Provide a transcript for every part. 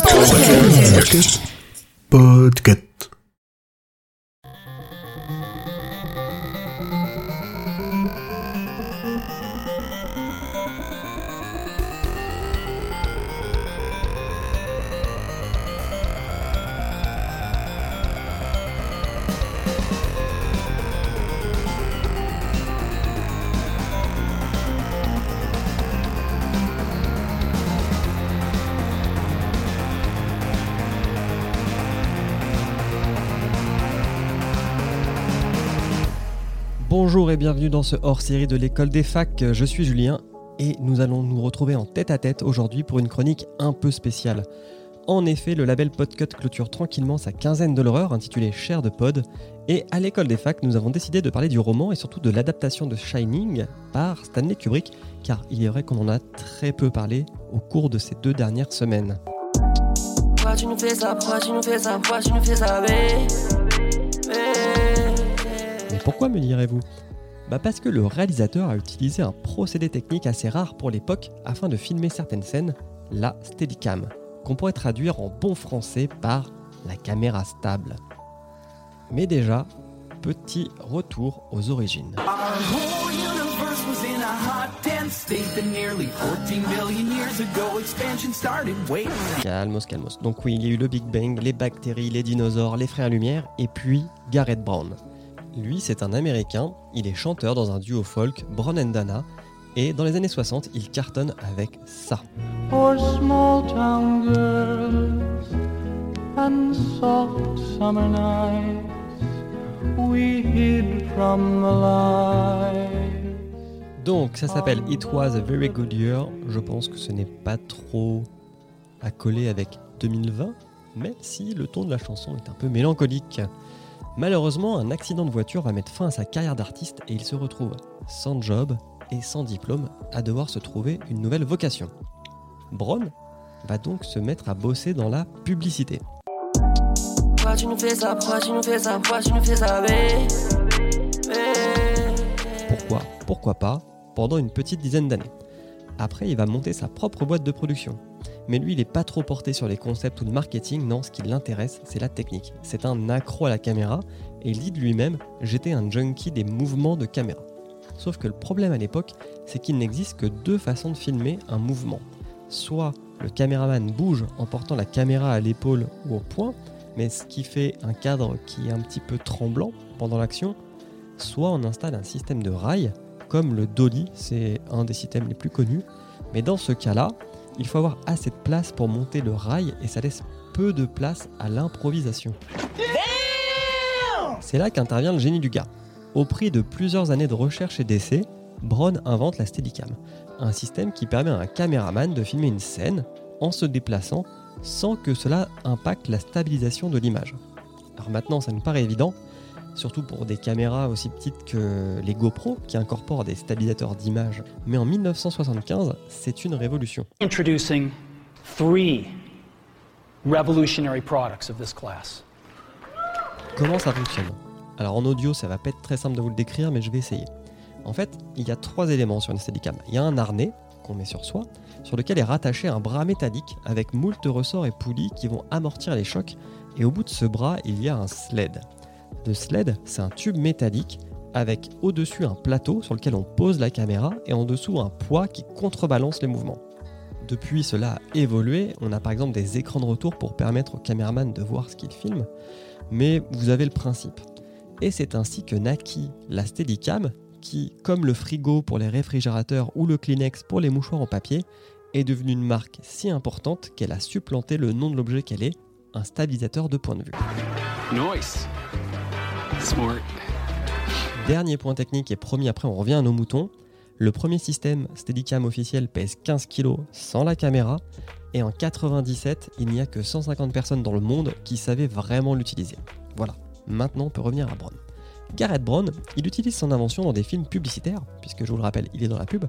Podcast. Podcast. Bonjour et bienvenue dans ce hors-série de l'école des facs. Je suis Julien et nous allons nous retrouver en tête à tête aujourd'hui pour une chronique un peu spéciale. En effet, le label Podcut clôture tranquillement sa quinzaine de l'horreur intitulée Cher de Pod. Et à l'école des facs, nous avons décidé de parler du roman et surtout de l'adaptation de Shining par Stanley Kubrick, car il est vrai qu'on en a très peu parlé au cours de ces deux dernières semaines. Pourquoi me direz-vous? Bah Parce que le réalisateur a utilisé un procédé technique assez rare pour l'époque afin de filmer certaines scènes, la Steadicam, qu'on pourrait traduire en bon français par la caméra stable. Mais déjà, petit retour aux origines. Our whole universe was in a hot, dense state that nearly 14 billion years ago expansion started. Wait. Calmos, calmos. Donc oui, il y a eu le Big Bang, les bactéries, les dinosaures, les frères Lumière, et puis Garrett Brown. Lui, c'est un Américain, il est chanteur dans un duo folk, Brown and Dana, et dans les années 60, il cartonne avec ça. small town girls and soft summer nights we hid from the light. Donc ça s'appelle It Was a Very Good Year. Je pense que ce n'est pas trop à coller avec 2020, même si le ton de la chanson est un peu mélancolique. Malheureusement, un accident de voiture va mettre fin à sa carrière d'artiste et il se retrouve sans job et sans diplôme à devoir se trouver une nouvelle vocation. Brown va donc se mettre à bosser dans la publicité. Pourquoi? Pourquoi pas? Pendant une petite dizaine d'années. Après, il va monter sa propre boîte de production. Mais lui, il n'est pas trop porté sur les concepts ou le marketing, non, ce qui l'intéresse, c'est la technique. C'est un accro à la caméra, et il dit de lui-même J'étais un junkie des mouvements de caméra. Sauf que le problème à l'époque, c'est qu'il n'existe que deux façons de filmer un mouvement. Soit le caméraman bouge en portant la caméra à l'épaule ou au poing, mais ce qui fait un cadre qui est un petit peu tremblant pendant l'action, soit on installe un système de rails, comme le dolly, c'est un des systèmes les plus connus, mais dans ce cas-là, il faut avoir assez de place pour monter le rail et ça laisse peu de place à l'improvisation. C'est là qu'intervient le génie du gars. Au prix de plusieurs années de recherche et d'essais, Brown invente la Steadicam, un système qui permet à un caméraman de filmer une scène en se déplaçant sans que cela impacte la stabilisation de l'image. Alors maintenant, ça nous paraît évident, surtout pour des caméras aussi petites que les GoPro qui incorporent des stabilisateurs d'image. Mais en 1975, c'est une révolution. Introducing three revolutionary products of this class. Comment ça fonctionne? Alors en audio, ça va pas être très simple de vous le décrire, mais je vais essayer. En fait, il y a trois éléments sur une Steadicam. Il y a un harnais qu'on met sur soi, sur lequel est rattaché un bras métallique avec moult ressorts et poulies qui vont amortir les chocs. Et au bout de ce bras, il y a un sled. Le sled, c'est un tube métallique avec au-dessus un plateau sur lequel on pose la caméra et en dessous un poids qui contrebalance les mouvements. Depuis, cela a évolué. On a par exemple des écrans de retour pour permettre au caméraman de voir ce qu'il filme. Mais vous avez le principe. Et c'est ainsi que naquit la Steadicam, qui, comme le frigo pour les réfrigérateurs ou le Kleenex pour les mouchoirs en papier, est devenue une marque si importante qu'elle a supplanté le nom de l'objet qu'elle est, un stabilisateur de point de vue. Dernier point technique et promis après on revient à nos moutons. Le premier système Steadicam officiel pèse 15 kg sans la caméra et en 97 il n'y a que 150 personnes dans le monde qui savaient vraiment l'utiliser. Voilà, maintenant on peut revenir à Brown. Garrett Brown, il utilise son invention dans des films publicitaires, puisque je vous le rappelle il est dans la pub,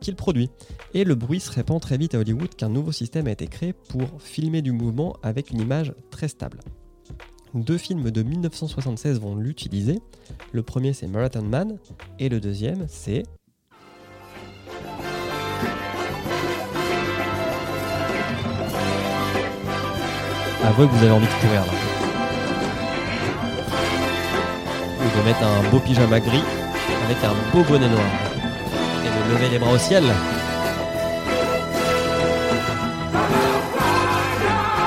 qu'il produit. Et le bruit se répand très vite à Hollywood qu'un nouveau système a été créé pour filmer du mouvement avec une image très stable. Deux films de 1976 vont l'utiliser. Le premier c'est Marathon Man et le deuxième c'est avouez que vous avez envie de courir là. Ou de mettre un beau pyjama gris avec un beau bonnet noir. Et de lever les bras au ciel.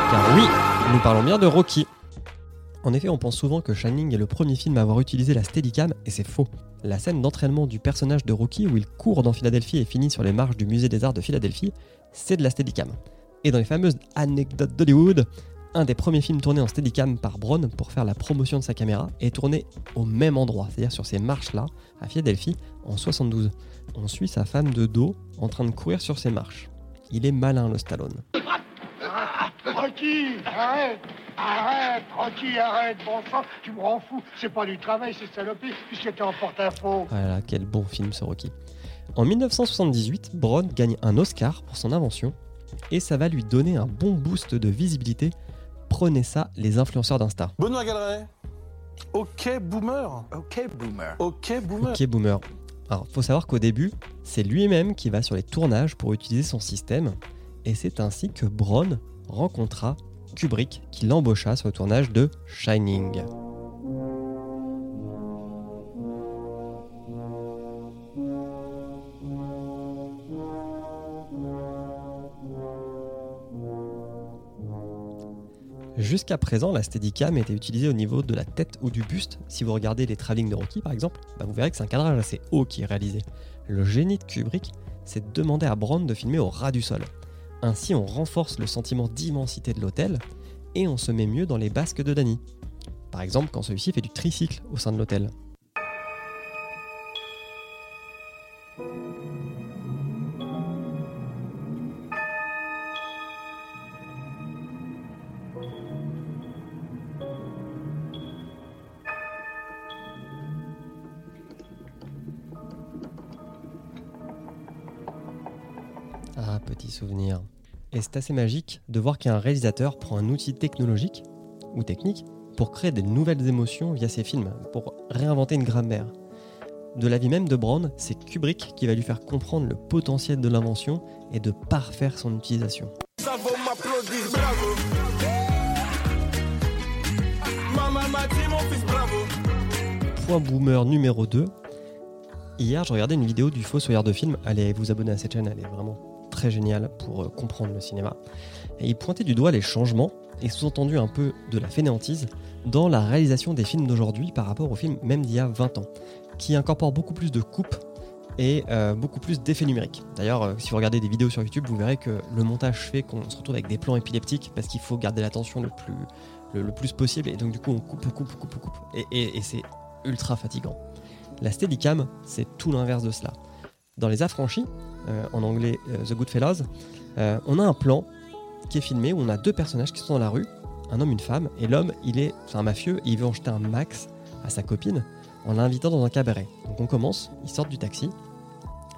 Car oui, nous parlons bien de Rocky. En effet, on pense souvent que Shining est le premier film à avoir utilisé la Steadicam, et c'est faux. La scène d'entraînement du personnage de Rocky où il court dans Philadelphie et finit sur les marches du musée des arts de Philadelphie, c'est de la Steadicam. Et dans les fameuses anecdotes d'Hollywood, un des premiers films tournés en Steadicam par Brown pour faire la promotion de sa caméra est tourné au même endroit, c'est-à-dire sur ces marches-là, à Philadelphie, en 72. On suit sa femme de dos en train de courir sur ces marches. Il est malin le Stallone. Rocky, arrête Arrête, Rocky, arrête, bon sang, tu me rends fou. C'est pas du travail, c'est saloperie, puisque t'es en porte-à-faux. Voilà, quel bon film ce Rocky. En 1978, Brown gagne un Oscar pour son invention et ça va lui donner un bon boost de visibilité. Prenez ça, les influenceurs d'Insta. Benoît Galeret. Ok, boomer. Ok, boomer. Ok, boomer. Ok, boomer. Alors, faut savoir qu'au début, c'est lui-même qui va sur les tournages pour utiliser son système et c'est ainsi que Brown rencontra Kubrick qui l'embaucha sur le tournage de Shining. Jusqu'à présent, la Steadicam était utilisée au niveau de la tête ou du buste. Si vous regardez les travelling de Rocky par exemple, bah, vous verrez que c'est un cadrage assez haut qui est réalisé. Le génie de Kubrick, c'est de demander à Brown de filmer au ras du sol. Ainsi, on renforce le sentiment d'immensité de l'hôtel et on se met mieux dans les basques de Danny. Par exemple, quand celui-ci fait du tricycle au sein de l'hôtel. Ah, petit souvenir. Et c'est assez magique de voir qu'un réalisateur prend un outil technologique ou technique pour créer des nouvelles émotions via ses films, pour réinventer une grammaire? De l'avis même de Brown, c'est Kubrick qui va lui faire comprendre le potentiel de l'invention et de parfaire son utilisation. Ça vaut m'applaudir, bravo. Maman m'a dit, mon fils, bravo. Point boomer numéro 2. Hier, je regardais une vidéo du Fossoyeur de film. Allez vous abonner à cette chaîne, elle est vraiment très géniale pour euh, comprendre le cinéma. Et il pointait du doigt les changements et sous-entendu un peu de la fainéantise dans la réalisation des films d'aujourd'hui par rapport aux films même d'il y a 20 ans, qui incorporent beaucoup plus de coupes et euh, beaucoup plus d'effets numériques. D'ailleurs, euh, si vous regardez des vidéos sur YouTube, vous verrez que le montage fait qu'on se retrouve avec des plans épileptiques parce qu'il faut garder l'attention le plus, le, plus possible et donc du coup on coupe, coupe, coupe, coupe et- et c'est ultra fatigant. La Steadicam, c'est tout l'inverse de cela. Dans Les Affranchis, euh, en anglais euh, The Goodfellas, euh, on a un plan qui est filmé où on a deux personnages qui sont dans la rue, un homme, une femme, et l'homme, il est c'est un mafieux et il veut en jeter un max à sa copine en l'invitant dans un cabaret. Donc on commence, ils sortent du taxi,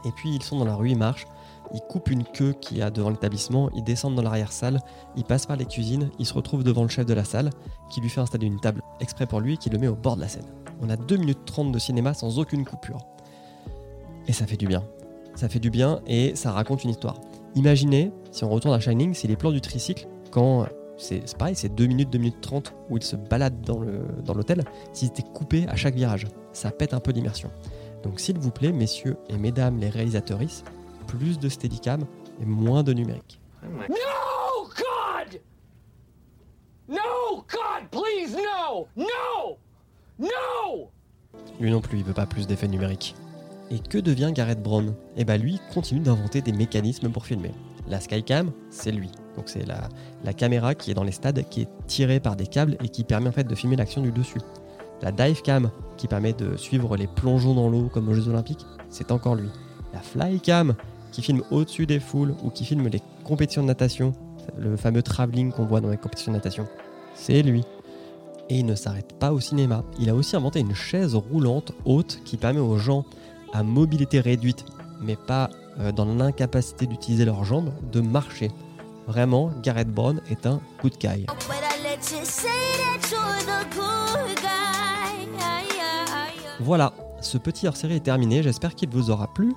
et puis ils sont dans la rue, ils marchent, ils coupent une queue qu'il y a devant l'établissement, ils descendent dans l'arrière-salle, ils passent par les cuisines, ils se retrouvent devant le chef de la salle, qui lui fait installer une table exprès pour lui qui le met au bord de la scène. On a 2 minutes 30 de cinéma sans aucune coupure. Et ça fait du bien. Ça fait du bien et ça raconte une histoire. Imaginez, si on retourne à Shining, c'est les plans du tricycle, quand c'est pareil, c'est 2 minutes, 2 minutes 30 où il se balade dans le- dans l'hôtel, s'ils étaient coupés à chaque virage. Ça pète un peu l'immersion. Donc s'il vous plaît, messieurs et mesdames les réalisatrices, plus de steadicam et moins de numérique. No, God! No, God, please, no! No! No! Lui non plus, il veut pas plus d'effets numériques. Et que devient Gareth Brown? Eh bah lui continue d'inventer des mécanismes pour filmer. La Skycam, c'est lui. Donc c'est la, la caméra qui est dans les stades, qui est tirée par des câbles et qui permet en fait de filmer l'action du dessus. La Divecam, qui permet de suivre les plongeons dans l'eau comme aux Jeux Olympiques, c'est encore lui. La Flycam, qui filme au-dessus des foules ou qui filme les compétitions de natation, le fameux travelling qu'on voit dans les compétitions de natation, c'est lui. Et il ne s'arrête pas au cinéma. Il a aussi inventé une chaise roulante haute qui permet aux gens à mobilité réduite, mais pas euh, dans l'incapacité d'utiliser leurs jambes, de marcher. Vraiment, Gareth Brown est un the good guy. Voilà, ce petit hors-série est terminé, j'espère qu'il vous aura plu.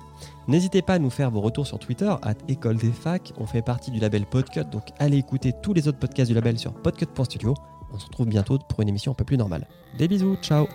N'hésitez pas à nous faire vos retours sur Twitter, at École des Facs, on fait partie du label Podcut, donc allez écouter tous les autres podcasts du label sur podcut.studio. On se retrouve bientôt pour une émission un peu plus normale. Des bisous, ciao